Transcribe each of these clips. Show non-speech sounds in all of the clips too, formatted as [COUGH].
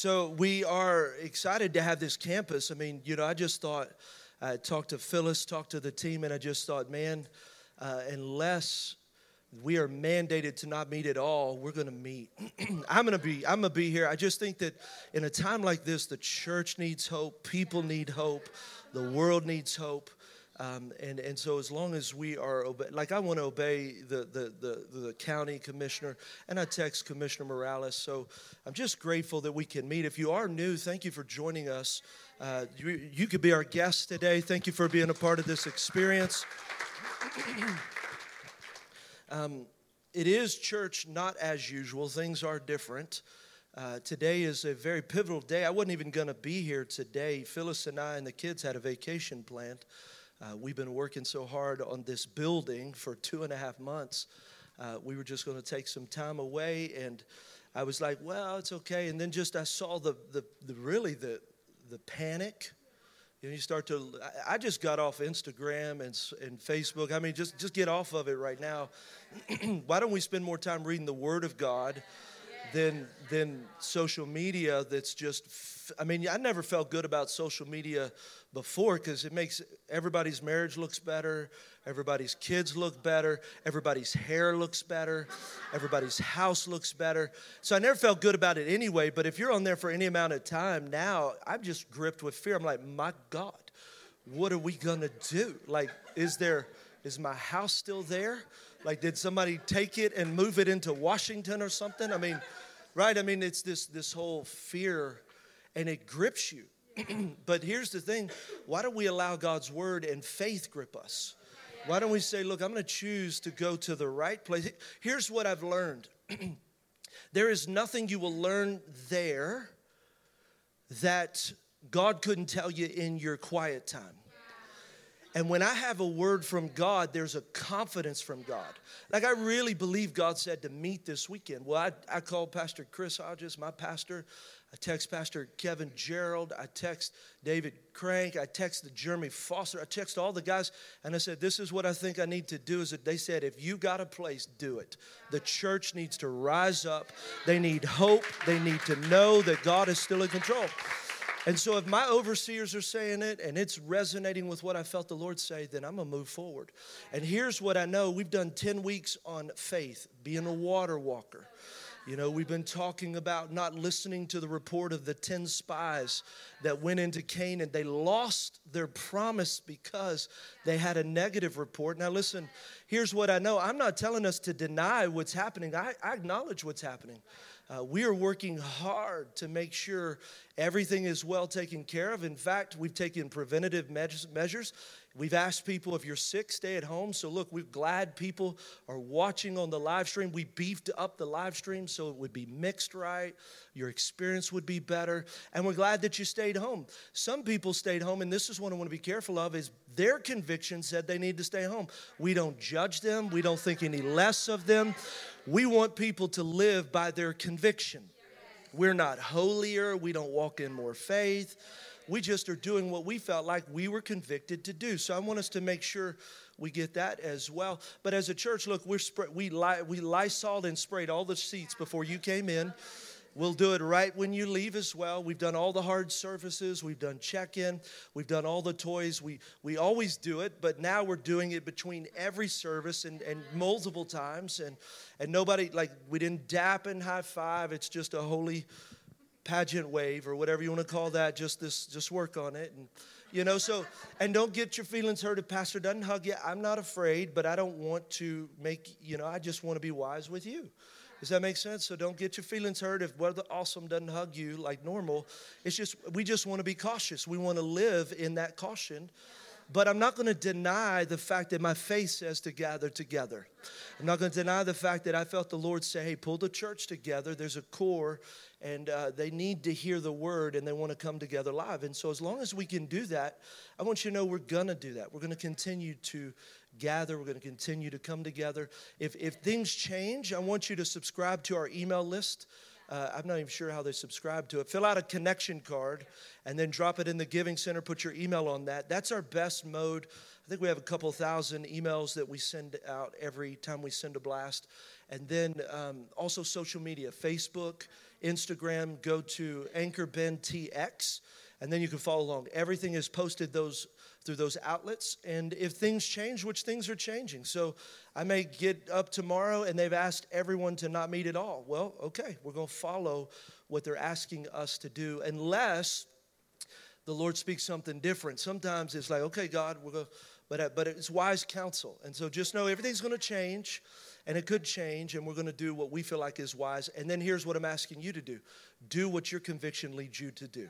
So we are excited to have this campus. I mean, you know, I just thought, I talked to Phyllis, talked to the team, and I just thought, man, uh, unless we are mandated to not meet at all, we're going to meet. [CLEARS THROAT] I'm going to be I'm going to be here. I just think that in a time like this, the church needs hope, people need hope, the world needs hope. Um, and, and so as long as we are obe- like I want to obey the, the, the, the, county commissioner and I text Commissioner Morales. So I'm just grateful that we can meet. If you are new, thank you for joining us. Uh, you, you could be our guest today. Thank you for being a part of this experience. [CLEARS THROAT] um, it is church not as usual. Things are different. Uh, today is a very pivotal day. I wasn't even going to be here today. Phyllis and I and the kids had a vacation planned. Uh, we've been working so hard on this building for two and a half months. Uh, we were just going to take some time away, and I was like, "Well, it's okay." And then just I saw the the, the really the the panic. You know, you start to. I just got off Instagram and and Facebook. I mean, just just get off of it right now. [CLEARS THROAT] Why don't we spend more time reading the Word of God? Than than social media that's just I mean I never felt good about social media before because it makes everybody's marriage looks better, everybody's kids look better, everybody's hair looks better, everybody's house looks better. So I never felt good about it anyway. But if you're on there for any amount of time now, I'm just gripped with fear. I'm like, my God, what are we gonna do? Like, is there is my house still there? Like, did somebody take it and move it into Washington or something? I mean, right? I mean, it's this this whole fear, and it grips you. [CLEARS THROAT] but here's the thing why don't we allow God's word and faith grip us? Why don't we say, look, I'm going to choose to go to the right place? Here's what I've learned [CLEARS THROAT] there is nothing you will learn there that God couldn't tell you in your quiet time. And when I have a word from God, there's a confidence from God. Like I really believe God said to meet this weekend. Well, I, I called Pastor Chris Hodges, my pastor. I text Pastor Kevin Gerald. I text David Crank. I text Jeremy Foster. I text all the guys, and I said, "This is what I think I need to do." Is that they said, "If you got a place, do it." The church needs to rise up. They need hope. They need to know that God is still in control. And so, if my overseers are saying it and it's resonating with what I felt the Lord say, then I'm gonna move forward. And here's what I know we've done 10 weeks on faith, being a water walker. You know, we've been talking about not listening to the report of the 10 spies that went into Canaan. They lost their promise because they had a negative report. Now, listen, here's what I know I'm not telling us to deny what's happening, I, I acknowledge what's happening. Uh, we are working hard to make sure everything is well taken care of. In fact, we've taken preventative measures. We've asked people if you're sick, stay at home. So, look, we're glad people are watching on the live stream. We beefed up the live stream so it would be mixed right, your experience would be better. And we're glad that you stayed home. Some people stayed home, and this is what I want to be careful of is their conviction said they need to stay home. We don't judge them, we don't think any less of them. We want people to live by their conviction. We're not holier, we don't walk in more faith. We just are doing what we felt like we were convicted to do. So I want us to make sure we get that as well. But as a church, look, we're spray, we, we lysoled and sprayed all the seats before you came in. We'll do it right when you leave as well. We've done all the hard surfaces. We've done check in. We've done all the toys. We, we always do it, but now we're doing it between every service and, and multiple times. And, and nobody, like, we didn't dap and high five. It's just a holy pageant wave or whatever you want to call that. Just this, just work on it. And, you know, so, and don't get your feelings hurt if Pastor doesn't hug you. I'm not afraid, but I don't want to make, you know, I just want to be wise with you. Does that make sense? So don't get your feelings hurt if Brother Awesome doesn't hug you like normal. It's just, we just want to be cautious. We want to live in that caution. But I'm not going to deny the fact that my faith says to gather together. I'm not going to deny the fact that I felt the Lord say, hey, pull the church together. There's a core, and uh, they need to hear the word, and they want to come together live. And so, as long as we can do that, I want you to know we're going to do that. We're going to continue to gather. We're going to continue to come together. If, if things change, I want you to subscribe to our email list. Uh, I'm not even sure how they subscribe to it. Fill out a connection card and then drop it in the Giving Center. Put your email on that. That's our best mode. I think we have a couple thousand emails that we send out every time we send a blast. And then um, also social media Facebook, Instagram, go to Anchor Ben TX, and then you can follow along. Everything is posted those through those outlets. And if things change, which things are changing. So I may get up tomorrow and they've asked everyone to not meet at all. Well, okay, we're going to follow what they're asking us to do, unless the Lord speaks something different. Sometimes it's like, okay, God, we're going but, uh, but it's wise counsel. And so just know everything's going to change and it could change, and we're going to do what we feel like is wise. And then here's what I'm asking you to do do what your conviction leads you to do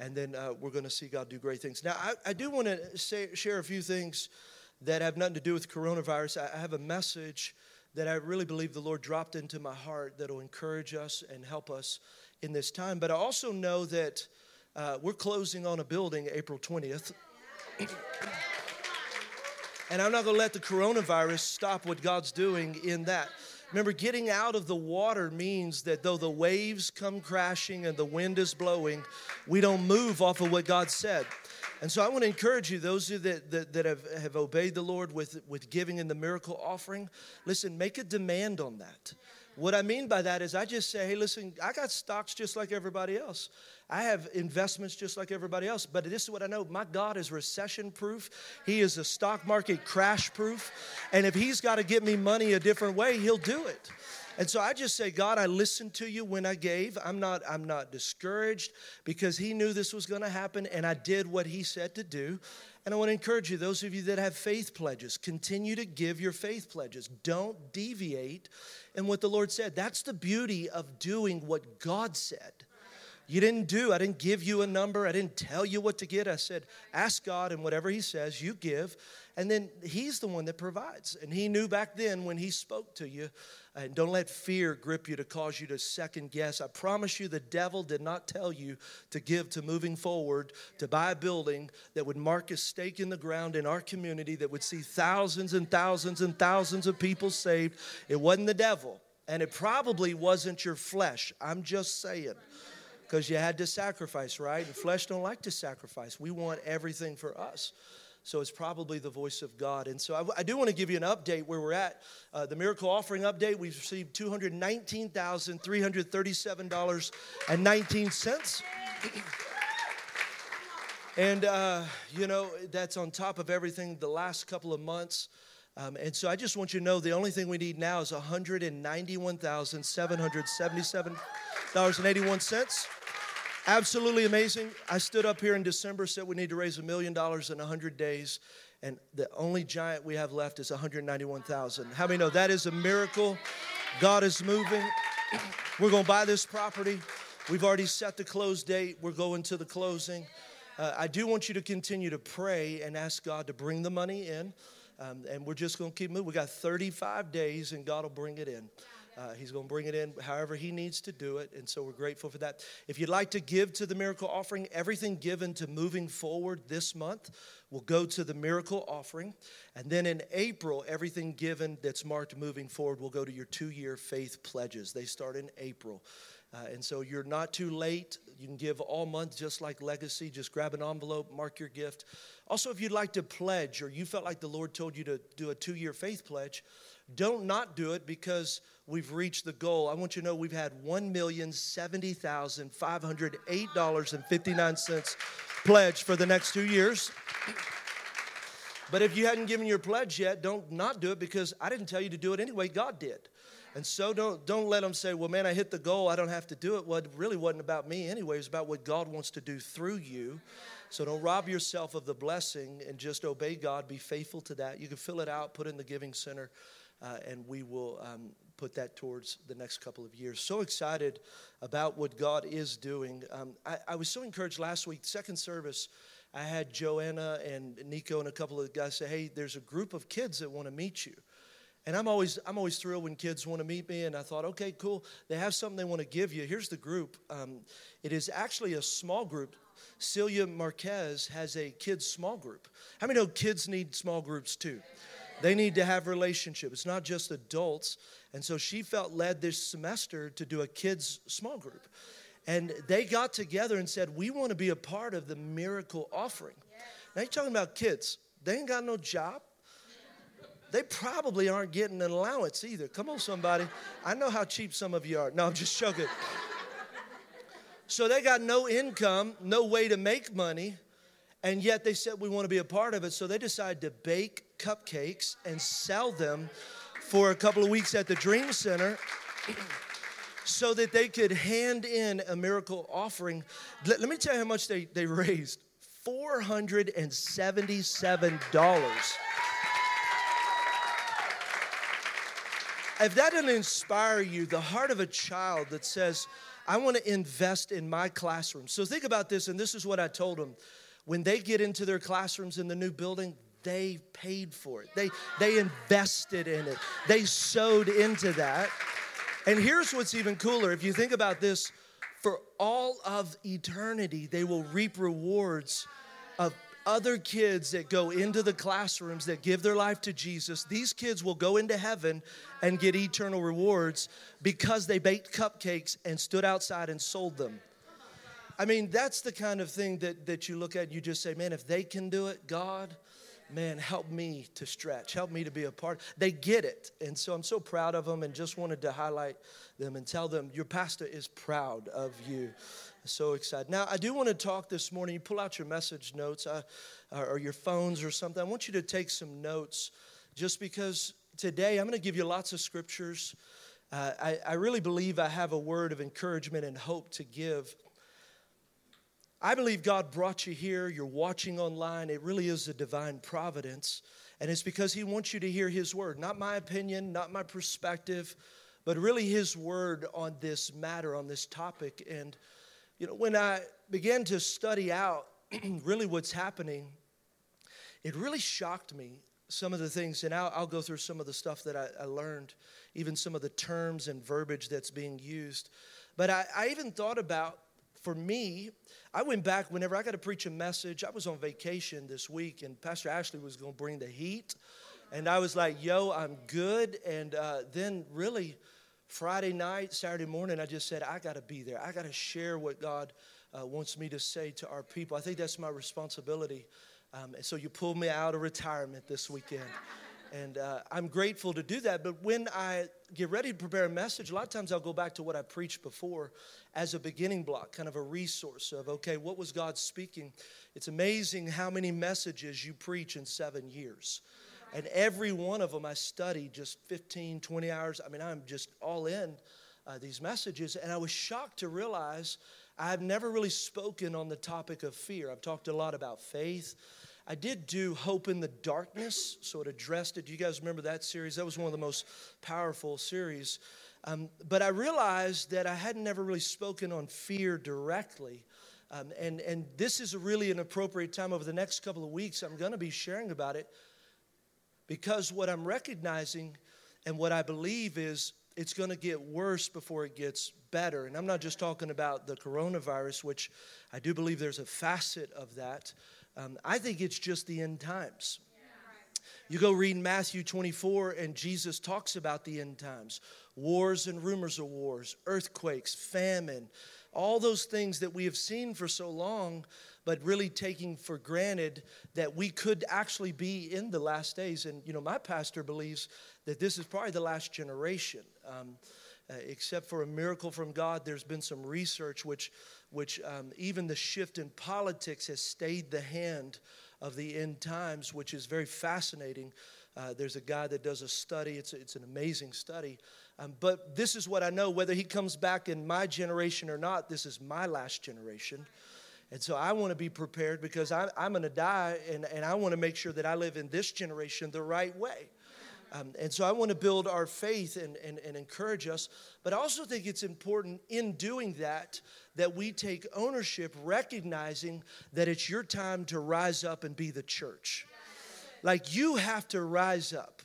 and then uh, we're going to see God do great things. Now, I, I do want to say, share a few things that have nothing to do with coronavirus. I, have a message that I really believe the Lord dropped into my heart that will encourage us and help us in this time. But I also know that uh, we're closing on a building April 20th. [COUGHS] and I'm not going to let the coronavirus stop what God's doing in that. Remember, getting out of the water means that though the waves come crashing and the wind is blowing, we don't move off of what God said. And so I want to encourage you, those that, that, that have, have obeyed the Lord with, with giving in the miracle offering, listen, make a demand on that. What I mean by that is I just say, hey, listen, I got stocks just like everybody else. I have investments just like everybody else, but this is what I know. My God is recession proof. He is a stock market crash proof. And if He's got to get me money a different way, He'll do it. And so I just say, God, I listened to you when I gave. I'm not, I'm not discouraged because He knew this was going to happen, and I did what He said to do. And I want to encourage you, those of you that have faith pledges, continue to give your faith pledges. Don't deviate in what the Lord said. That's the beauty of doing what God said. You didn't do, I didn't give you a number, I didn't tell you what to get. I said, ask God, and whatever He says, you give. And then He's the one that provides. And He knew back then when He spoke to you. And don't let fear grip you to cause you to second guess. I promise you, the devil did not tell you to give to moving forward, to buy a building that would mark a stake in the ground in our community that would see thousands and thousands and thousands of people saved. It wasn't the devil. And it probably wasn't your flesh. I'm just saying because you had to sacrifice, right? And flesh don't like to sacrifice. We want everything for us. So it's probably the voice of God. And so I, I do want to give you an update where we're at. Uh, the miracle offering update, we've received $219,337.19. and, uh, you know, that's on top of everything the last couple of months. Um, and so I just want you to know the only thing we need now is $191,777.81. Absolutely amazing. I stood up here in December, said we need to raise a million dollars in 100 days, and the only giant we have left is 191,000. How many know that is a miracle? God is moving. We're going to buy this property. We've already set the close date. We're going to the closing. Uh, I do want you to continue to pray and ask God to bring the money in. Um, and we're just going to keep moving. We got 35 days, and God will bring it in. Uh, he's going to bring it in however he needs to do it. And so we're grateful for that. If you'd like to give to the miracle offering, everything given to moving forward this month will go to the miracle offering. And then in April, everything given that's marked moving forward will go to your two year faith pledges. They start in April. Uh, and so you're not too late. You can give all month just like Legacy. Just grab an envelope, mark your gift. Also, if you'd like to pledge or you felt like the Lord told you to do a two year faith pledge, don't not do it because we've reached the goal. I want you to know we've had $1,070,508.59 pledge for the next two years. But if you hadn't given your pledge yet, don't not do it because I didn't tell you to do it anyway. God did. And so don't, don't let them say, well, man, I hit the goal. I don't have to do it. Well, it really wasn't about me anyway. It was about what God wants to do through you. So don't rob yourself of the blessing and just obey God. Be faithful to that. You can fill it out, put it in the giving center, uh, and we will um, put that towards the next couple of years. So excited about what God is doing. Um, I, I was so encouraged last week, second service. I had Joanna and Nico and a couple of guys say, "Hey, there's a group of kids that want to meet you." And I'm always, I'm always thrilled when kids want to meet me. And I thought, okay, cool. They have something they want to give you. Here's the group. Um, it is actually a small group. Celia Marquez has a kids small group. How many know kids need small groups too? They need to have relationship. It's not just adults. And so she felt led this semester to do a kids small group. And they got together and said, We want to be a part of the miracle offering. Now you're talking about kids. They ain't got no job they probably aren't getting an allowance either. Come on, somebody. I know how cheap some of you are. No, I'm just joking. So they got no income, no way to make money, and yet they said we want to be a part of it. So they decided to bake cupcakes and sell them for a couple of weeks at the Dream Center. [CLEARS THROAT] so that they could hand in a miracle offering. Let, let me tell you how much they, they raised $477 if that doesn't inspire you, the heart of a child that says, I want to invest in my classroom. So think about this, and this is what I told them. When they get into their classrooms in the new building, they paid for it. They, they invested in it. They sowed into that. And here's what's even cooler. If you think about this, for all of eternity, they will reap rewards of other kids that go into the classrooms that give their life to Jesus, these kids will go into heaven and get eternal rewards because they baked cupcakes and stood outside and sold them. I mean, that's the kind of thing that, that you look at and you just say, man, if they can do it, God, man, help me to stretch, help me to be a part. They get it. And so I'm so proud of them and just wanted to highlight them and tell them your pastor is proud of you so excited. Now, I do want to talk this morning. You pull out your message notes uh, or your phones or something. I want you to take some notes just because today I'm going to give you lots of scriptures. Uh, I, I really believe I have a word of encouragement and hope to give. I believe God brought you here. You're watching online. It really is a divine providence. And it's because He wants you to hear His word, not my opinion, not my perspective, but really His word on this matter, on this topic. And you know, when I began to study out [CLEARS THROAT] really what's happening, it really shocked me some of the things, and I'll, I'll go through some of the stuff that I, I, learned, even some of the terms and verbiage that's being used. But I, I even thought about, for me, I went back whenever I got to preach a message. I was on vacation this week, and Pastor Ashley was going to bring the heat. And I was like, yo, I'm good. And uh, then, really, Friday night, Saturday morning, I just said, I got to be there. I got to share what God uh, wants me to say to our people. I think that's my responsibility. Um, and so you pulled me out of retirement this weekend. And uh, I'm grateful to do that. But when I get ready to prepare a message, a lot of times I'll go back to what I preached before as a beginning block, kind of a resource of, okay, what was God speaking? It's amazing how many messages you preach in seven years. And every one of them I studied just 15, 20 hours. I mean, I'm just all in uh, these messages. And I was shocked to realize I've never really spoken on the topic of fear. I've talked a lot about faith. I did do Hope in the Darkness, so it addressed it. Do you guys remember that series? That was one of the most powerful series. Um, but I realized that I hadn't ever really spoken on fear directly. Um, and, and this is really an appropriate time over the next couple of weeks. I'm going to be sharing about it because what I'm recognizing and what I believe is it's going to get worse before it gets better. And I'm not just talking about the coronavirus, which I do believe there's a facet of that. Um, I think it's just the end times. You go read Matthew 24, and Jesus talks about the end times wars and rumors of wars, earthquakes, famine, all those things that we have seen for so long but really taking for granted that we could actually be in the last days. And, you know, my pastor believes that this is probably the last generation. Um, uh, except for a miracle from God, there's been some research which, which um, even the shift in politics has stayed the hand of the end times, which is very fascinating. Uh, there's a guy that does a study, it's, it's an amazing study. Um, but this is what I know whether he comes back in my generation or not, this is my last generation. And so I want to be prepared because I, am going to die and, and I want to make sure that I live in this generation the right way. Um, and so I want to build our faith and, and, and encourage us. But I also think it's important in doing that that we take ownership, recognizing that it's your time to rise up and be the church. Like you have to rise up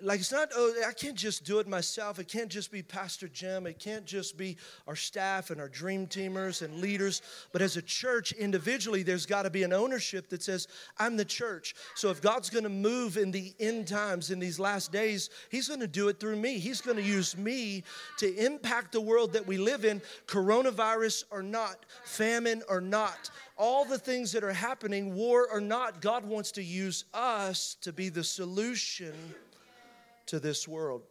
like it's not, oh, I can't just do it myself. It can't just be Pastor Jim. It can't just be our staff and our dream teamers and leaders. But as a church, individually, there's got to be an ownership that says, I'm the church. So if God's going to move in the end times, in these last days, He's going to do it through me. He's going to use me to impact the world that we live in, coronavirus or not, famine or not all the things that are happening, war or not, God wants to use us to be the solution to this world.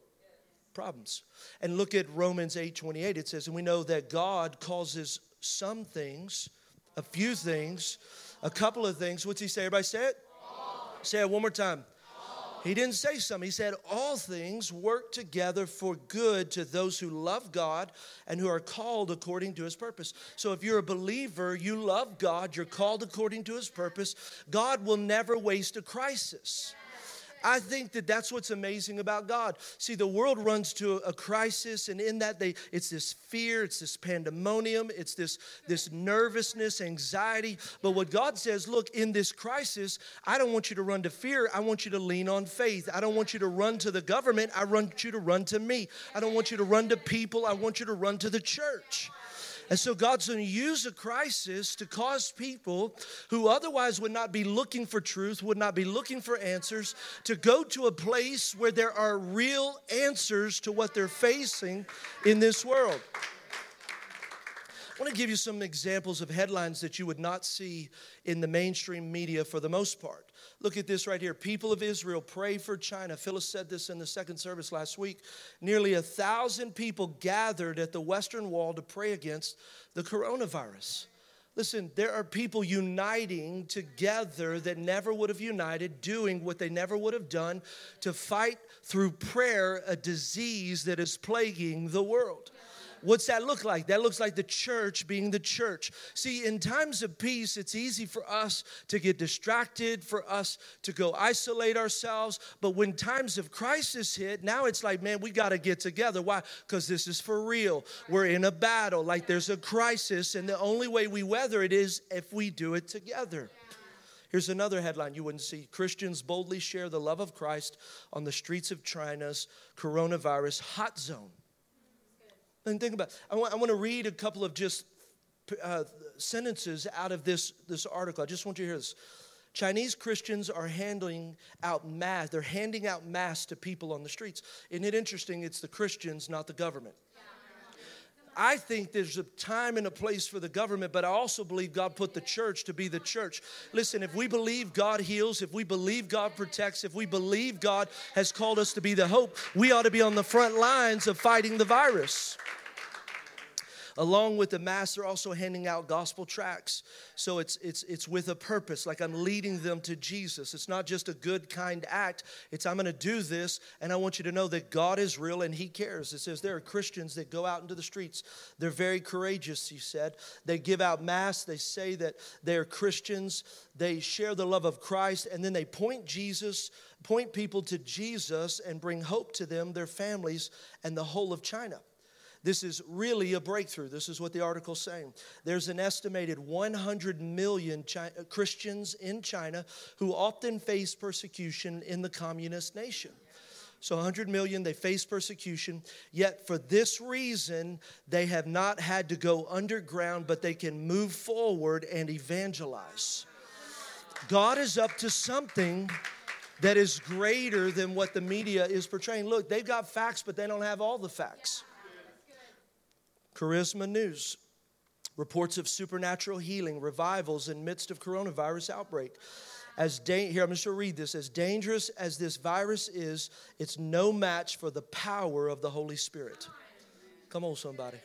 problems. And look at Romans 8 28. It says, And we know that God causes some things, a few things, a couple of things. What's he say? Everybody say it? All. Say it one more time. He didn't say some. He said, All things work together for good to those who love God and who are called according to his purpose. So if you're a believer, you love God, you're called according to his purpose, God will never waste a crisis. I think that that's what's amazing about God. See, the world runs to a crisis, and in that, they it's this fear, it's this pandemonium, it's this this nervousness, anxiety. But what God says, look, in this crisis, I don't want you to run to fear. I want you to lean on faith. I don't want you to run to the government. I want you to run to me. I don't want you to run to people. I want you to run to the church. And so God's going to use a crisis to cause people who otherwise would not be looking for truth, would not be looking for answers, to go to a place where there are real answers to what they're facing in this world. I want to give you some examples of headlines that you would not see in the mainstream media for the most part. Look at this right here. People of Israel, pray for China. Phyllis said this in the second service last week. Nearly a thousand people gathered at the Western Wall to pray against the coronavirus. Listen, there are people uniting together that never would have united, doing what they never would have done to fight through prayer a disease that is plaguing the world. What's that look like? That looks like the church being the church. See, in times of peace, it's easy for us to get distracted, for us to go isolate ourselves. But when times of crisis hit, now it's like, man, we got to get together. Why? Because this is for real. We're in a battle, like there's a crisis, and the only way we weather it is if we do it together. Here's another headline you wouldn't see Christians boldly share the love of Christ on the streets of China's coronavirus hot zone. And think about. I want, I want to read a couple of just uh, sentences out of this, this article. I just want you to hear this. Chinese Christians are handing out mass. They're handing out mass to people on the streets. Isn't it interesting? It's the Christians, not the government. I think there's a time and a place for the government, but I also believe God put the church to be the church. Listen, if we believe God heals, if we believe God protects, if we believe God has called us to be the hope, we ought to be on the front lines of fighting the virus. Along with the mass, they're also handing out gospel tracts. So it's it's it's with a purpose, like I'm leading them to Jesus. It's not just a good, kind act. It's I'm gonna do this, and I want you to know that God is real and He cares. It says there are Christians that go out into the streets. They're very courageous, he said. They give out mass, they say that they're Christians, they share the love of Christ, and then they point Jesus, point people to Jesus and bring hope to them, their families, and the whole of China. This is really a breakthrough. This is what the article's saying. There's an estimated 100 million China, uh, Christians in China who often face persecution in the communist nation. So 100 million, they face persecution. Yet for this reason, they have not had to go underground, but they can move forward and evangelize. God is up to something that is greater than what the media is portraying. Look, they've got facts, but they don't have all the facts. Charisma News reports of supernatural healing, revivals in midst of coronavirus outbreak. As da- here, I'm just going to read this. As dangerous as this virus is, it's no match for the power of the Holy Spirit. Come on, somebody.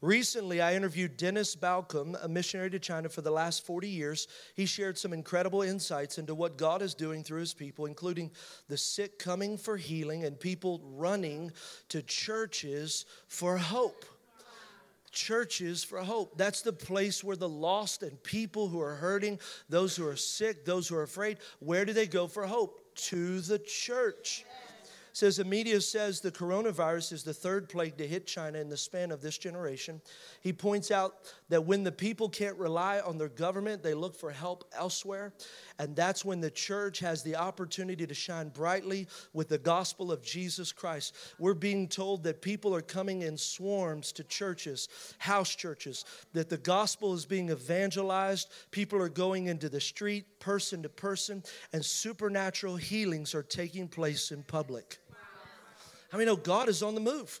Recently, I interviewed Dennis Balcombe, a missionary to China for the last 40 years. He shared some incredible insights into what God is doing through his people, including the sick coming for healing and people running to churches for hope churches for hope. That's the place where the lost and people who are hurting, those who are sick, those who are afraid, where do they go for hope? To the church says the media says the coronavirus is the third plague to hit China in the span of this generation. He points out that when the people can't rely on their government, they look for help elsewhere. And that's when the church has the opportunity to shine brightly with the gospel of Jesus Christ. We're being told that people are coming in swarms to churches, house churches, that the gospel is being evangelized. People are going into the street, person to person, and supernatural healings are taking place in public. How many know God is on the move?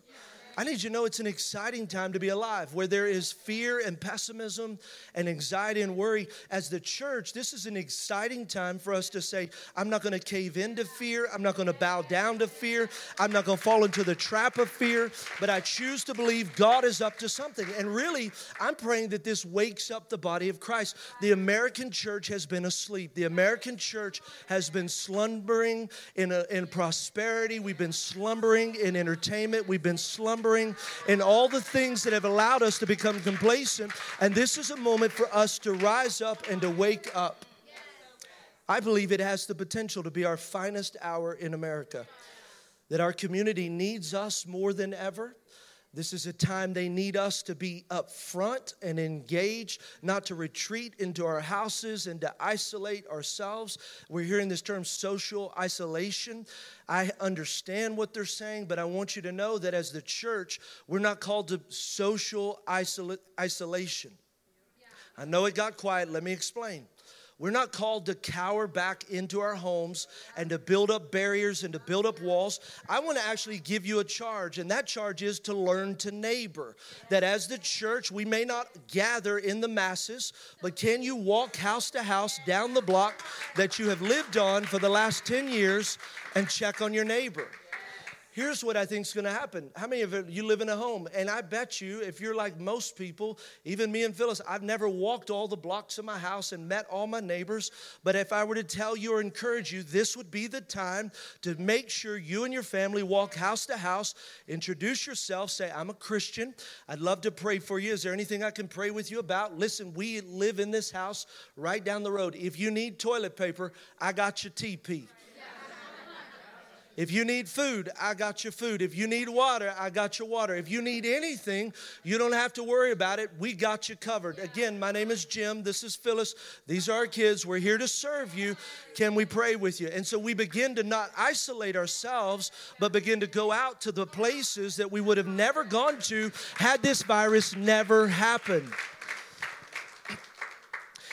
I need you to know it's an exciting time to be alive where there is fear and pessimism and anxiety and worry. As the church, this is an exciting time for us to say, I'm not going to cave into fear. I'm not going to bow down to fear. I'm not going to fall into the trap of fear, but I choose to believe God is up to something. And really, I'm praying that this wakes up the body of Christ. The American church has been asleep. The American church has been slumbering in, a, in prosperity. We've been slumbering in entertainment. We've been slumbering and all the things that have allowed us to become complacent. And this is a moment for us to rise up and to wake up. I believe it has the potential to be our finest hour in America. That our community needs us more than ever. This is a time they need us to be up front and engaged, not to retreat into our houses and to isolate ourselves. We're hearing this term social isolation. I understand what they're saying, but I want you to know that as the church, we're not called to social isola- isolation. I know it got quiet. Let me explain. We're not called to cower back into our homes and to build up barriers and to build up walls. I want to actually give you a charge, and that charge is to learn to neighbor. That as the church, we may not gather in the masses, but can you walk house to house down the block that you have lived on for the last 10 years and check on your neighbor? Here's what I think is going to happen. How many of you live in a home? And I bet you, if you're like most people, even me and Phyllis, I've never walked all the blocks of my house and met all my neighbors. But if I were to tell you or encourage you, this would be the time to make sure you and your family walk house to house, introduce yourself, say, I'm a Christian. I'd love to pray for you. Is there anything I can pray with you about? Listen, we live in this house right down the road. If you need toilet paper, I got your TP. If you need food, I got your food. If you need water, I got your water. If you need anything, you don't have to worry about it. We got you covered. Again, my name is Jim. This is Phyllis. These are our kids. We're here to serve you. Can we pray with you? And so we begin to not isolate ourselves, but begin to go out to the places that we would have never gone to had this virus never happened.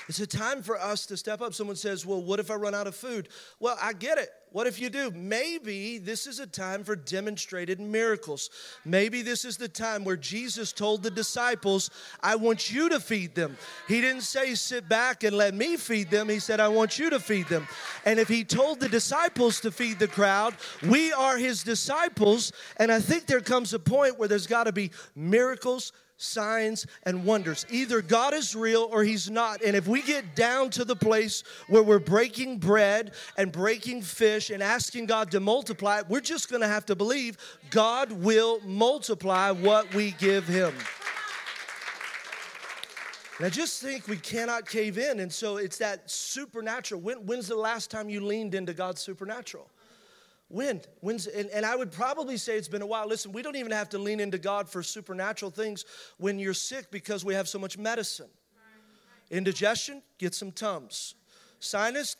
It's a time for us to step up. Someone says, Well, what if I run out of food? Well, I get it. What if you do? Maybe this is a time for demonstrated miracles. Maybe this is the time where Jesus told the disciples, I want you to feed them. He didn't say, sit back and let me feed them. He said, I want you to feed them. And if he told the disciples to feed the crowd, we are his disciples. And I think there comes a point where there's got to be miracles, signs, and wonders. Either God is real or He's not. And if we get down to the place where we're breaking bread and breaking fish and asking God to multiply, we're just going to have to believe God will multiply what we give Him. I just think we cannot cave in. And so it's that supernatural. When, when's the last time you leaned into God's supernatural? When? When's, and, and I would probably say it's been a while. Listen, we don't even have to lean into God for supernatural things when you're sick because we have so much medicine. Indigestion, get some Tums. Sinus,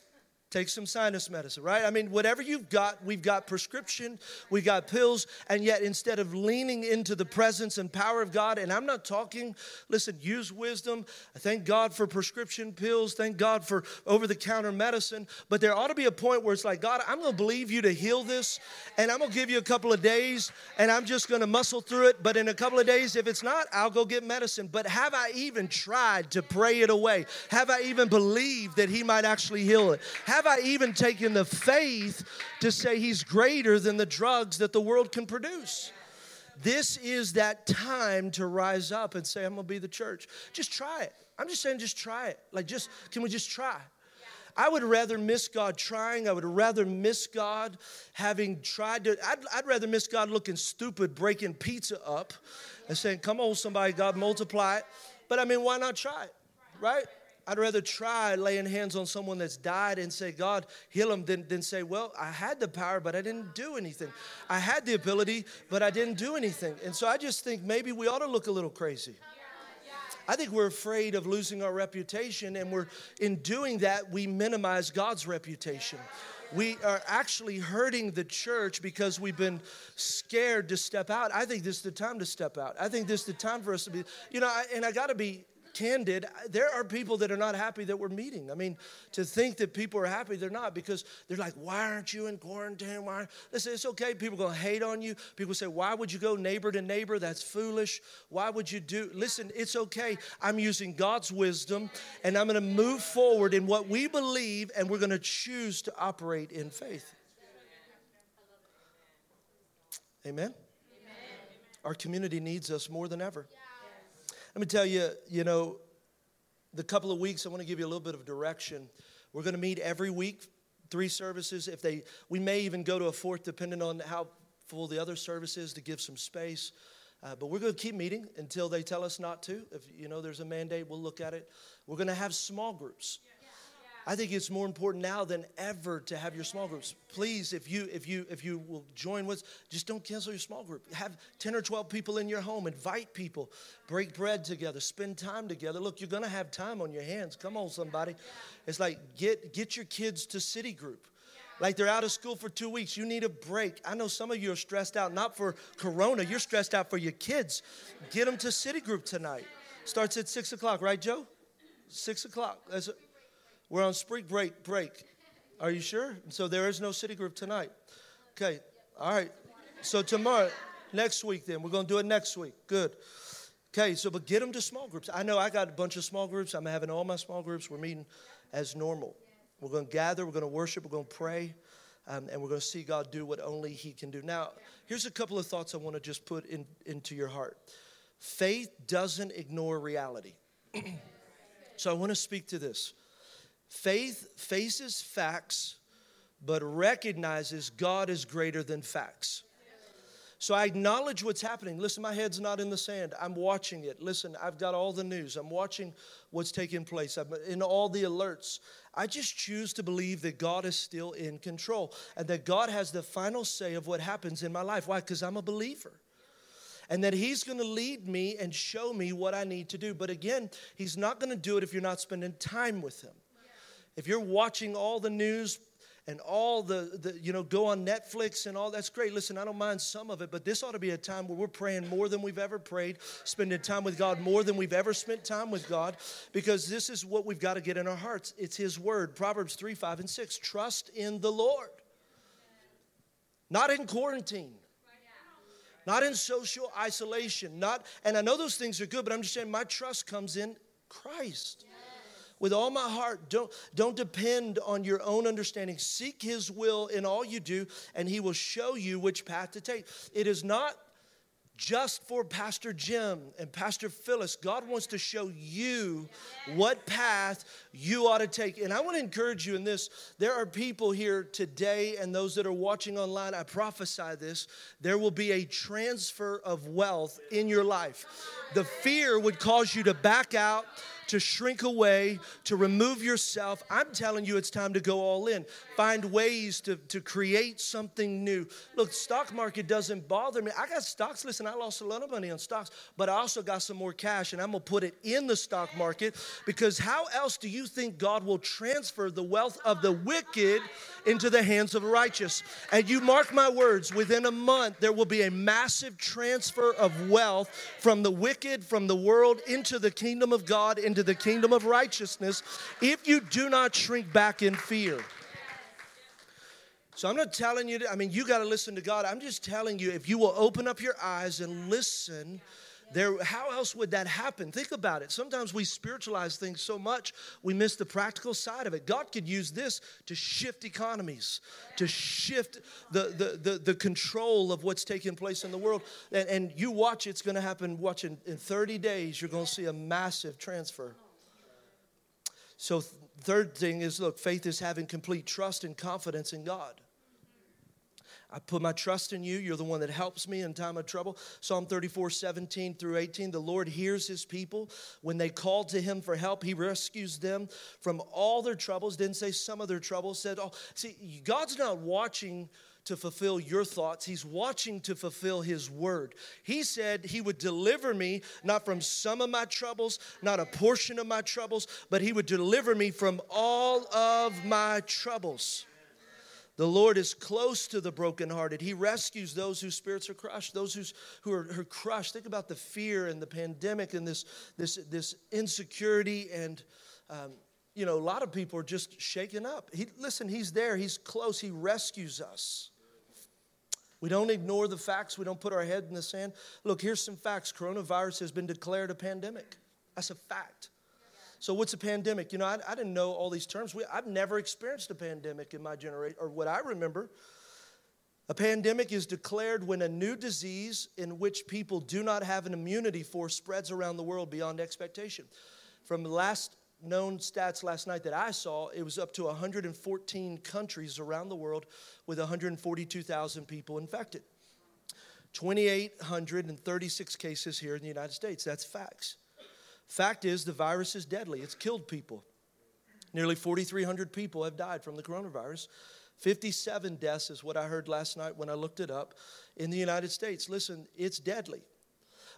Take some sinus medicine, right? I mean, whatever you've got, we've got prescription, we got pills, and yet instead of leaning into the presence and power of God, and I'm not talking, listen, use wisdom. Thank God for prescription pills, thank God for over the counter medicine, but there ought to be a point where it's like, God, I'm gonna believe you to heal this, and I'm gonna give you a couple of days, and I'm just gonna muscle through it, but in a couple of days, if it's not, I'll go get medicine. But have I even tried to pray it away? Have I even believed that He might actually heal it? Have have I even taken the faith to say he's greater than the drugs that the world can produce? This is that time to rise up and say, I'm gonna be the church. Just try it. I'm just saying, just try it. Like, just, can we just try? I would rather miss God trying. I would rather miss God having tried to. I'd, I'd, rather miss God looking stupid, breaking pizza up and saying, Come on, somebody, God, multiply it. But I mean, why not try it, right? I'd rather try laying hands on someone that's died and say, God, heal them, than, than say, Well, I had the power, but I didn't do anything. I had the ability, but I didn't do anything. And so I just think maybe we ought to look a little crazy. I think we're afraid of losing our reputation, and we're in doing that, we minimize God's reputation. We are actually hurting the church because we've been scared to step out. I think this is the time to step out. I think this is the time for us to be, you know, and I got to be candid, there are people that are not happy that we're meeting. I mean, to think that people are happy, they're not because they're like, why aren't you in quarantine? Why? Listen, it's okay. People are going to hate on you. People say, why would you go neighbor to neighbor? That's foolish. Why would you do? Listen, it's okay. I'm using God's wisdom and I'm going to move forward in what we believe and we're going to choose to operate in faith. Amen? Amen. Our community needs us more than ever. Let me tell you, you know, the couple of weeks, I want to give you a little bit of direction. We're going to meet every week, three services. If they, we may even go to a fourth, depending on how full the other service is, to give some space. Uh, but we're going to keep meeting until they tell us not to. If you know there's a mandate, we'll look at it. We're going to have small groups. I think it's more important now than ever to have your small groups. Please, if you if you if you will join with, just don't cancel your small group. Have 10 or 12 people in your home. Invite people. Break bread together. Spend time together. Look, you're gonna have time on your hands. Come on, somebody. It's like get get your kids to city group. Like they're out of school for two weeks. You need a break. I know some of you are stressed out, not for Corona, you're stressed out for your kids. Get them to City Group tonight. Starts at six o'clock, right, Joe? Six o'clock. That's we're on spring break. Break. Are you sure? So there is no city group tonight. Okay. All right. So tomorrow, next week, then we're going to do it next week. Good. Okay. So, but get them to small groups. I know I got a bunch of small groups. I'm having all my small groups. We're meeting as normal. We're to gather. We're to worship. We're to pray. Um, and we're going to see God do what only He can do. Now, here's a couple of thoughts I want to just put in, into your heart. Faith doesn't ignore reality. [CLEARS THROAT] so I want to speak to this. Faith faces facts, but recognizes God is greater than facts. So I acknowledge what's happening. Listen, my head's not in the sand. I'm watching it. Listen, I've got all the news. I'm watching what's taking place. I'm in all the alerts. I just choose to believe that God is still in control and that God has the final say of what happens in my life. Why? Because I'm a believer and that He's going to lead me and show me what I need to do. But again, He's not going to do it if you're not spending time with Him. If you're watching all the news and all the, the, you know, go on Netflix and all that's great. Listen, I don't mind some of it, but this ought to be a time where we're praying more than we've ever prayed, spending time with God more than we've ever spent time with God, because this is what we've got to get in our hearts. It's His Word. Proverbs 3, 5, and 6. Trust in the Lord, not in quarantine. Not in social isolation, not, and I know those things are good, but I'm just saying my trust comes in Christ with all my heart. Don't, don't depend on your own understanding. Seek His will in all you do, and He will show you which path to take. It is not just for Pastor Jim and Pastor Phyllis. God wants to show you what path you ought to take. And I want to encourage you in this. There are people here today and those that are watching online. I prophesy this. There will be a transfer of wealth in your life. The fear would cause you to back out to shrink away, to remove yourself. I'm telling you, it's time to go all in. Find ways to, to create something new. Look, stock market doesn't bother me. I got stocks. Listen, I lost a lot of money on stocks, but I also got some more cash, and I'm going to put it in the stock market because how else do you think God will transfer the wealth of the wicked into the hands of the righteous? And you mark my words, within a month, there will be a massive transfer of wealth from the wicked, from the world, into the kingdom of God, into into the kingdom of righteousness if you do not shrink back in fear. So I'm not telling you, to, I mean, you got to listen to God. I'm just telling you, if you will open up your eyes and listen, there, how else would that happen? Think about it. Sometimes we spiritualize things so much, we miss the practical side of it. God could use this to shift economies, to shift the, the, the, the control of what's taking place in the world. And, and you watch, it's going to happen. Watch, in, in 30 days, you're going to see a massive transfer. So, third thing is look, faith is having complete trust and confidence in God. I put my trust in you. You're the one that helps me in time of trouble. Psalm 34, 17 through 18. The Lord hears his people. When they call to him for help, he rescues them from all their troubles. Didn't say some of their troubles, said, oh, see, God's not watching to fulfill your thoughts. He's watching to fulfill His word. He said He would deliver me not from some of my troubles, not a portion of my troubles, but He would deliver me from all of my troubles. The Lord is close to the brokenhearted. He rescues those whose spirits are crushed, those who's, who, are, who are crushed. Think about the fear and the pandemic and this, this, this insecurity. And, um, you know, a lot of people are just shaken up. He, listen, He's there, He's close, He rescues us. We don't ignore the facts, we don't put our head in the sand. Look, here's some facts coronavirus has been declared a pandemic. That's a fact. So, what's a pandemic? You know, I, I didn't know all these terms. We, I've never experienced a pandemic in my generation, or what I remember. A pandemic is declared when a new disease in which people do not have an immunity for spreads around the world beyond expectation. From the last known stats last night that I saw, it was up to 114 countries around the world with 142,000 people infected. 2,836 cases here in the United States. That's facts. Fact is, the virus is deadly, it's killed people. Nearly 4,300 people have died from the coronavirus. 57 deaths is what I heard last night when I looked it up in the United States. Listen, it's deadly.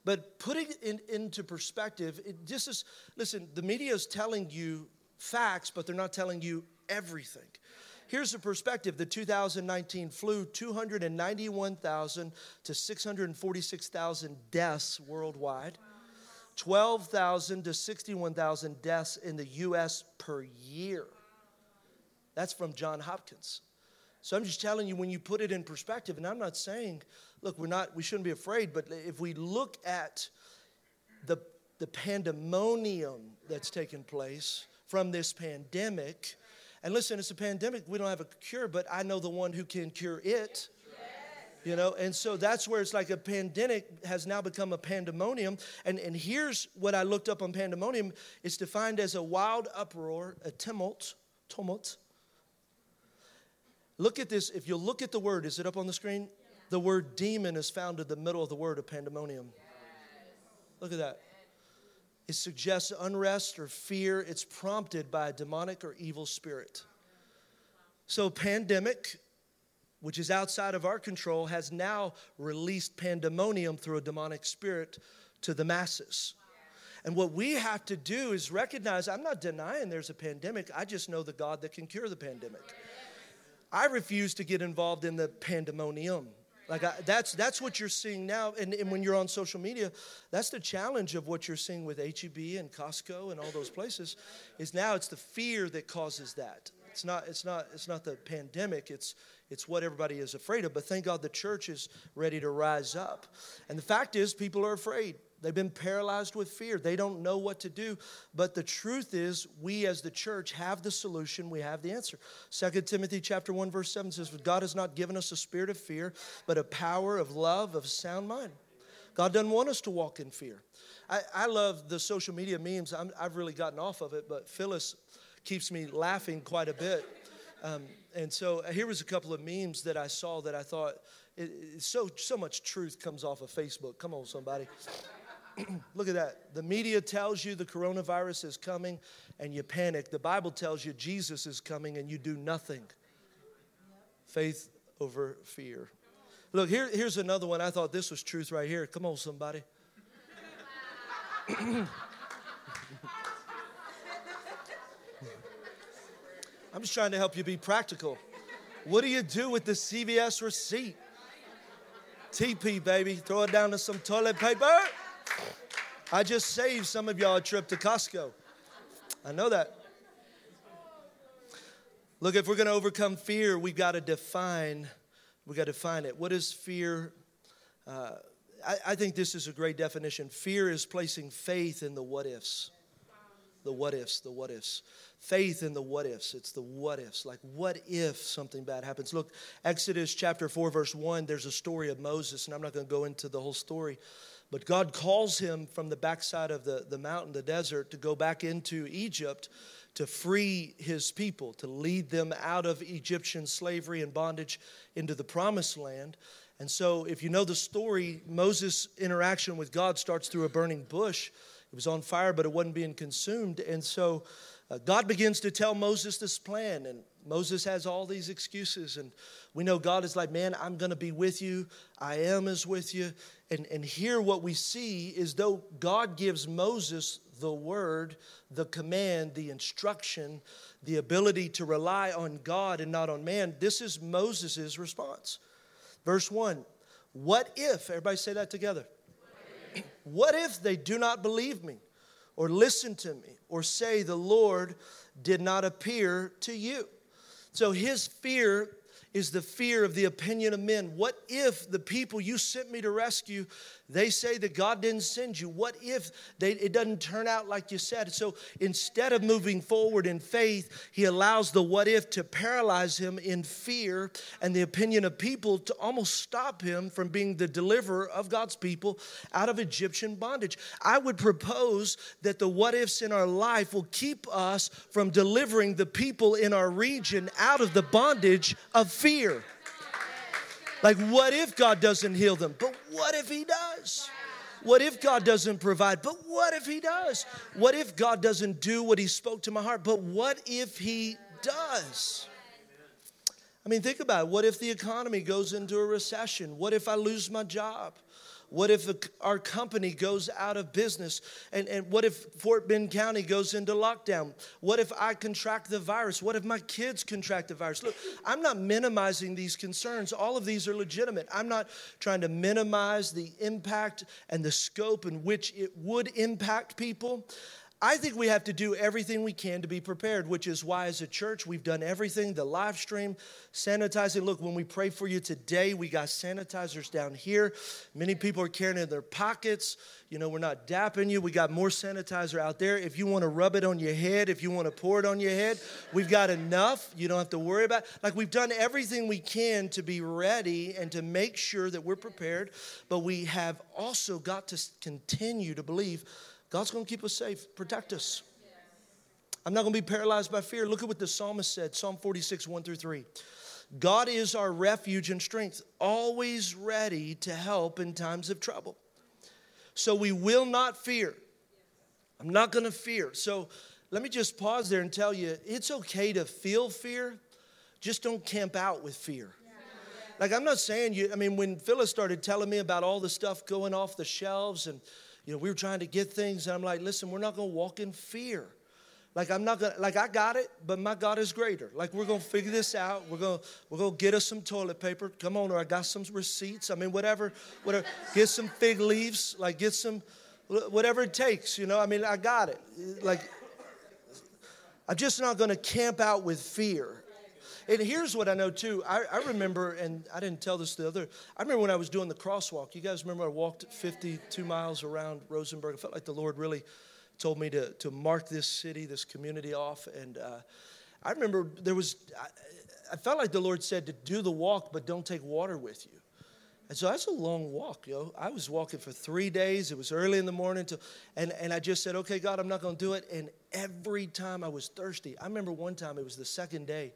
But putting it in, into perspective, it just is, listen, the media is telling you facts, but they're not telling you everything. Here's the perspective the 2019 flu 291,000 to 646,000 deaths worldwide. 12,000 to 61,000 deaths in the US per year. That's from John Hopkins. So I'm just telling you when you put it in perspective, and I'm not saying, look, we're not, we shouldn't be afraid, but if we look at the, the pandemonium that's taken place from this pandemic, and listen, it's a pandemic, we don't have a cure, but I know the one who can cure it. You know, and so that's where it's like a pandemic has now become a pandemonium. And, and here's what I looked up on pandemonium it's defined as a wild uproar, a tumult, tumult. Look at this. If you look at the word, is it up on the screen? The word demon is found in the middle of the word of pandemonium. Look at that. It suggests unrest or fear. It's prompted by a demonic or evil spirit. So, pandemic which is outside of our control, has now released pandemonium through a demonic spirit to the masses. And what we have to do is recognize I'm not denying there's a pandemic, I just know the God that can cure the pandemic. I refuse to get involved in the pandemonium. Like I, that's that's what you're seeing now, and, and when you're on social media, that's the challenge of what you're seeing with HEB and Costco and all those places. Is now it's the fear that causes that. It's not it's not it's not the pandemic. It's it's what everybody is afraid of. But thank God the church is ready to rise up. And the fact is, people are afraid. They've been paralyzed with fear. They don't know what to do. But the truth is, we as the church have the solution. We have the answer. 2 Timothy chapter 1, verse 7 says, God has not given us a spirit of fear, but a power of love, of sound mind. God doesn't want us to walk in fear. I, I love the social media memes. i have really gotten off of it, but Phyllis keeps me laughing quite a bit. Um, and so uh, here was a couple of memes that I saw that I thought it, it, so so much truth comes off of Facebook. Come on, somebody. [CLEARS THROAT] Look at that. The media tells you the coronavirus is coming and you panic. The Bible tells you Jesus is coming and you do nothing. Faith over fear. Look, here, here's another one. I thought this was truth right here. Come on, somebody. [CLEARS THROAT] I'm just trying to help you be practical. What do you do with the CVS receipt? TP, baby. Throw it down to some toilet paper. I just saved some of y'all a trip to Costco. I know that. Look, if we're going to overcome fear, we've got to define. We got to define it. What is fear? Uh, I, I think this is a great definition. Fear is placing faith in the what ifs. The what ifs. The what ifs faith in the what ifs. It's the what ifs. Like, what if something bad happens? Look, Exodus chapter 4, verse 1, there's a story of Moses, and I'm not going to go into the whole story. But God calls him from the backside of the, the mountain, the desert, to go back into Egypt to free his people, to lead them out of Egyptian slavery and bondage into the promised land. And so, if you know the story, Moses' interaction with God starts through a burning bush. It was on fire, but it wasn't being consumed. And so, uh, God begins to tell Moses this plan, and Moses has all these excuses. And we know God is like, Man, I'm going to be with you. I am is with you. And, and here, what we see is though God gives Moses the word, the command, the instruction, the ability to rely on God and not on man. This is Moses' response. Verse 1 What if, everybody say that together. What if they do not believe me or listen to me or say, The Lord did not appear to you? So his fear is the fear of the opinion of men. What if the people you sent me to rescue, they say that God didn't send you? What if they, it doesn't turn out like you said? So instead of moving forward in faith, he allows the what if to paralyze him in fear and the opinion of people to almost stop him from being the deliverer of God's people out of Egyptian bondage. I would propose that the what ifs in our life will keep us from delivering the people in our region out of the bondage of fear. Like, what if God doesn't heal them? But what if He does? What if God doesn't provide? But what if He does? What if God doesn't do what He spoke to my heart? But what if He does? I mean, think about it. What if the economy goes into a recession? What if I lose my job? What if our company goes out of business? And, and what if Fort Bend County goes into lockdown? What if I contract the virus? What if my kids contract the virus? Look, I'm not minimizing these concerns. All of these are legitimate. I'm not trying to minimize the impact and the scope in which it would impact people. I think we have to do everything we can to be prepared, which is why, as a church, we've done everything the live stream, sanitizing. Look, when we pray for you today, we got sanitizers down here. Many people are carrying in their pockets. You know, we're not dapping you. We got more sanitizer out there. If you want to rub it on your head, if you want to pour it on your head, we've got enough. You don't have to worry about. Like we've done everything we can to be ready and to make sure that we're prepared, but we have also got to continue to believe God's going to keep us safe, protect us. I'm not going to be paralyzed by fear. Look at what the psalmist said Psalm 46, 1 through 3. God is our refuge and strength, always ready to help in times of trouble. So we will not fear. I'm not going to fear. So let me just pause there and tell you it's okay to feel fear, just don't camp out with fear. Like, I'm not saying you, I mean, when Phyllis started telling me about all the stuff going off the shelves and you know, we were trying to get things, and I'm like, listen, we're not gonna walk in fear. Like I'm not gonna like I got it, but my God is greater. Like we're gonna figure this out. We're gonna we're gonna get us some toilet paper. Come on, or I got some receipts. I mean, whatever, whatever. Get some fig leaves. Like get some, whatever it takes. You know, I mean, I got it. Like I'm just not gonna camp out with fear. And here's what I know too. I, I, remember, and I didn't tell this to the other. I remember when I was doing the crosswalk. You guys remember I walked 52 miles around Rosenberg. I felt like the Lord really told me to, to mark this city, this community off. And uh, I remember there was, I, I felt like the Lord said to do the walk, but don't take water with you. And so that's a long walk, yo. I was walking for three days. It was early in the morning, to, and, and I just said, okay, God, I'm not going to do it. And every time I was thirsty, I remember one time, it was the second day,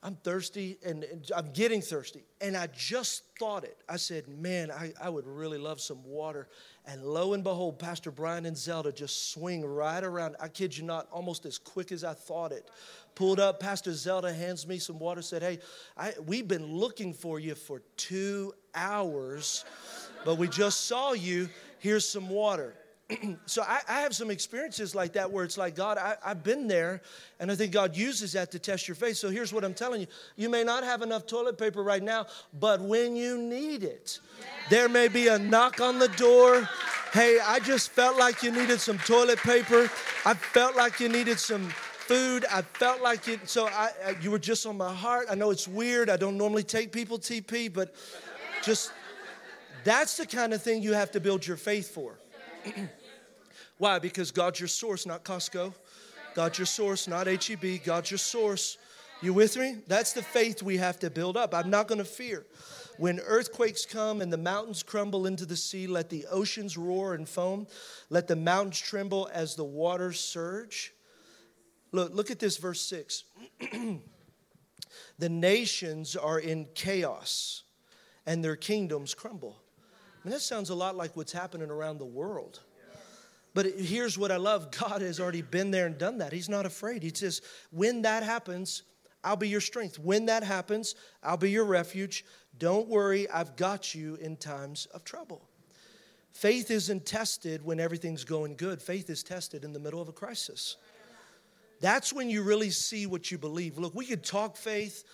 I'm thirsty and, and, I'm getting thirsty. And I just thought it. I said, man, I, I would really love some water. And lo and behold, Pastor Brian and Zelda just swing right around. I kid you not, almost as quick as I thought it. Pulled up, Pastor Zelda hands me some water, said, hey, I, we've been looking for you for two hours, but we just saw you. Here's some water. [CLEARS THROAT] so I, I, have some experiences like that where it's like, God, I, I've been there, and I think God uses that to test your faith. So here's what I'm telling you you may not have enough toilet paper right now, but when you need it, there may be a knock on the door. Hey, I just felt like you needed some toilet paper. I felt like you needed some food. I felt like it. So I, I, you were just on my heart. I know it's weird. I don't normally take people TP, but just that's the kind of thing you have to build your faith for. [CLEARS THROAT] Why? Because God's your source, not Costco. God's your source, not HEB. God's your source. You with me? That's the faith we have to build up. I'm not going to fear. When earthquakes come and the mountains crumble into the sea, let the oceans roar and foam. Let the mountains tremble as the waters surge. Look, look at this verse 6. [CLEARS THROAT] the nations are in chaos and their kingdoms crumble. Mean, that sounds a lot like what's happening around the world. But here's what I love [LAUGHS] God has already been there and done that. He's not afraid. He says, When that happens, I'll be your strength. When that happens, I'll be your refuge. Don't worry, I've got you in times of trouble. Faith isn't tested when everything's going good, faith is tested in the middle of a crisis. That's when you really see what you believe. Look, we can talk faith,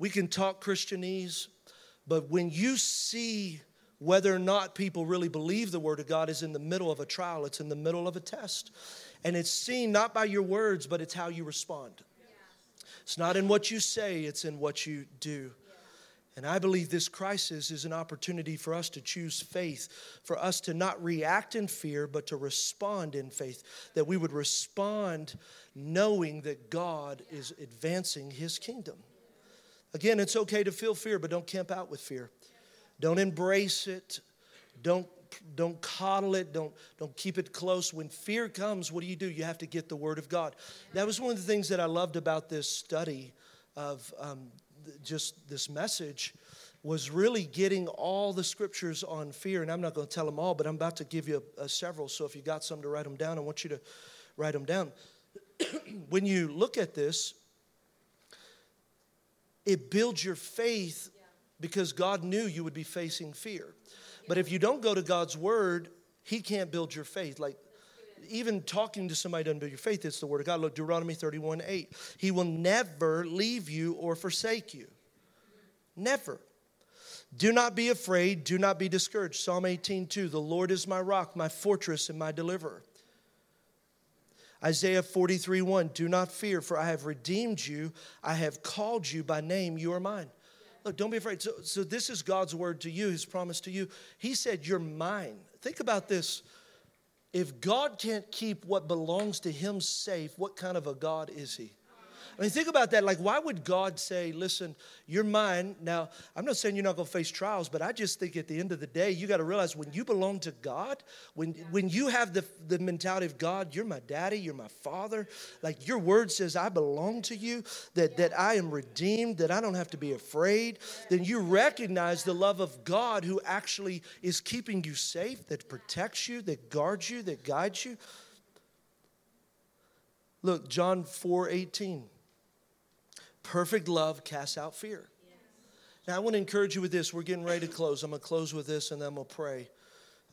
we can talk Christianese, but when you see whether or not people really believe the Word of God is in the middle of a trial, it's in the middle of a test. And it's seen not by your words, but it's how you respond. It's not in what you say, it's in what you do. And I believe this crisis is an opportunity for us to choose faith, for us to not react in fear, but to respond in faith. That we would respond knowing that God is advancing his kingdom. Again, it's okay to feel fear, but don't camp out with fear. Don't embrace it. Don't don't coddle it. Don't don't keep it close. When fear comes what do you do? You have to get the word of god. That was one of the things that i loved about this study of um, just this message was really getting all the scriptures on fear and i'm not going to tell them all but i'm about to give you a, a several so if you got some to write them down i want you to write them down. [CLEARS THROAT] When you look at this it builds your faith because god knew you would be facing fear but if you don't go to God's word, He can't build your faith. Like even talking to somebody doesn't build your faith, it's the word of God. Look, Deuteronomy 31 8. He will never leave you or forsake you. Never. Do not be afraid, do not be discouraged. Psalm 18 2. The Lord is my rock, my fortress, and my deliverer. Isaiah 43 1. Do not fear, for I have redeemed you. I have called you by name. You are mine. Look, don't be afraid. So, so this is God's word to you, his promise to you. He said, You're mine. Think about this. If God can't keep what belongs to him safe, what kind of a God is he? I mean, think about that. Like, why would God say, listen, you're mine? Now, I'm not saying you're not going to face trials, but I just think at the end of the day, you got to realize when you belong to God, when, when you have the, the mentality of God, you're my daddy, you're my father, like your word says, I belong to you, that, that I am redeemed, that I don't have to be afraid, then you recognize the love of God who actually is keeping you safe, that protects you, that guards you, that guides you. Look, John 4 18. Perfect love casts out fear. Now, I want to encourage you with this. We're getting ready to close. I'm going to close with this and then we'll pray.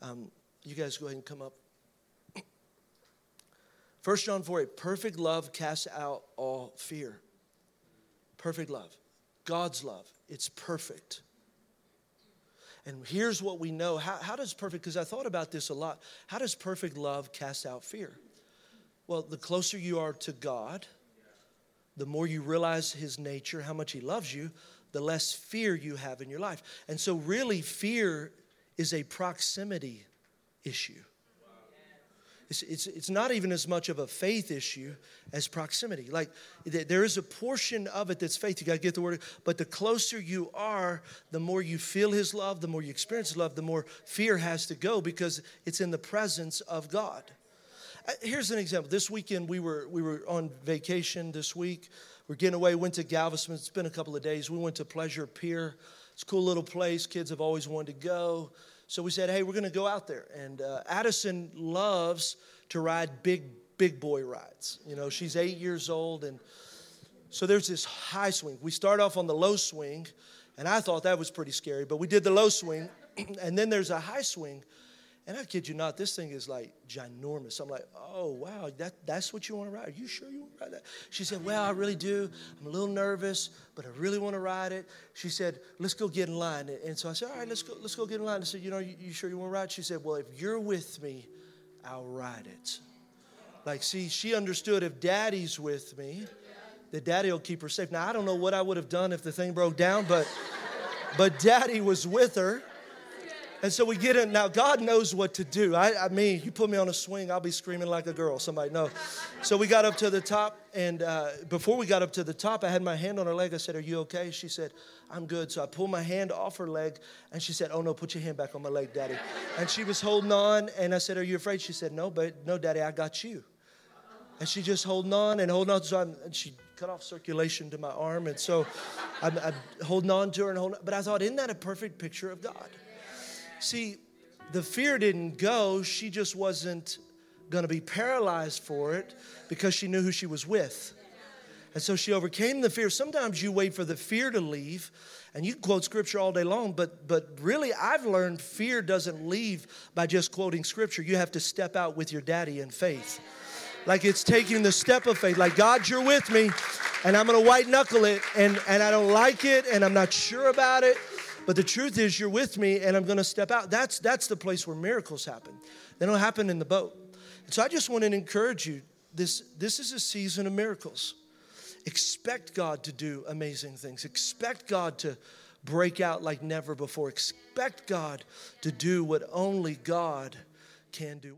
Um, you guys go ahead and come up. 1 John 4 8, perfect love casts out all fear. Perfect love. God's love. It's perfect. And here's what we know. How, how does perfect, because I thought about this a lot. How does perfect love cast out fear? Well, the closer you are to God, the more you realize his nature, how much he loves you, the less fear you have in your life. And so, really, fear is a proximity issue. It's, it's, it's not even as much of a faith issue as proximity. Like, there is a portion of it that's faith. You got to get the word. But the closer you are, the more you feel his love, the more you experience love, the more fear has to go because it's in the presence of God. Uh, here's an example. This weekend we were we were on vacation. This week we're getting away. Went to Galveston. It's been a couple of days. We went to Pleasure Pier. It's a cool little place. Kids have always wanted to go. So we said, hey, we're going to go out there. And uh, Addison loves to ride big big boy rides. You know, she's eight years old, and so there's this high swing. We start off on the low swing, and I thought that was pretty scary. But we did the low swing, [CLEARS THROAT] and then there's a high swing and I kid you not, this thing is like ginormous. I'm like, oh, wow, that, that's what you want to ride? Are you sure you want to ride that? She said, well, I really do. I'm a little nervous, but I really want to ride it. She said, let's go get in line. And so I said, all right, let's go, let's go get in line. I said, you know, you, you sure you want to ride? She said, well, if you're with me, I'll ride it. Like, see, she understood if daddy's with me, that daddy will keep her safe. Now, I don't know what I would have done if the thing broke down, but, but daddy was with her. And so we get in. Now, God knows what to do. I, I, mean, you put me on a swing, I'll be screaming like a girl. Somebody know. So we got up to the top. And uh, before we got up to the top, I had my hand on her leg. I said, Are you okay? She said, I'm good. So I pulled my hand off her leg. And she said, Oh, no, put your hand back on my leg, Daddy. And she was holding on. And I said, Are you afraid? She said, No, but no, Daddy, I got you. And she just holding on and holding on. So I'm, and she cut off circulation to my arm. And so I'm, I'm holding on to her and holding on. But I thought, Isn't that a perfect picture of God? See, the fear didn't go, she just wasn't going to be paralyzed for it because she knew who she was with. And so she overcame the fear. Sometimes you wait for the fear to leave, and you quote scripture all day long, but but really I've learned fear doesn't leave by just quoting scripture. You have to step out with your daddy in faith. Like it's taking the step of faith. Like, God, you're with me, and I'm gonna white knuckle it, and, and I don't like it, and I'm not sure about it. But the truth is, you're with me, and I'm gonna step out. That's that's the place where miracles happen. They don't happen in the boat. And so I just want to encourage you. This this is a season of miracles. Expect God to do amazing things. Expect God to break out like never before. Expect God to do what only God can do.